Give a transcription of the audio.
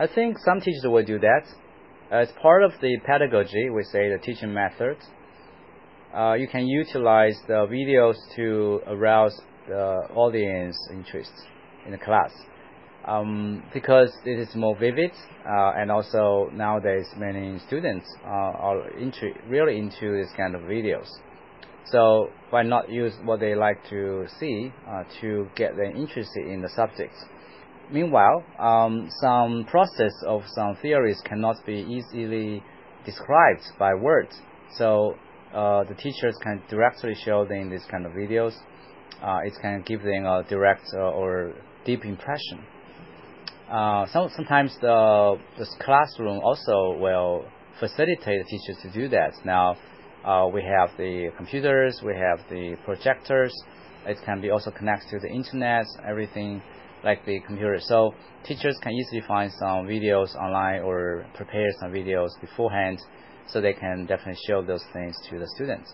I think some teachers will do that. As part of the pedagogy, we say the teaching method, uh, you can utilize the videos to arouse the audience interest in the class. Um, because it is more vivid, uh, and also nowadays many students uh, are into, really into this kind of videos. So why not use what they like to see uh, to get them interested in the subject? Meanwhile, um, some process of some theories cannot be easily described by words. So uh, the teachers can directly show them these kind of videos. Uh, it can give them a direct uh, or deep impression. Uh, some, sometimes the, the classroom also will facilitate the teachers to do that. Now, uh, we have the computers, we have the projectors. It can be also connected to the internet, everything like the computer. So teachers can easily find some videos online or prepare some videos beforehand so they can definitely show those things to the students.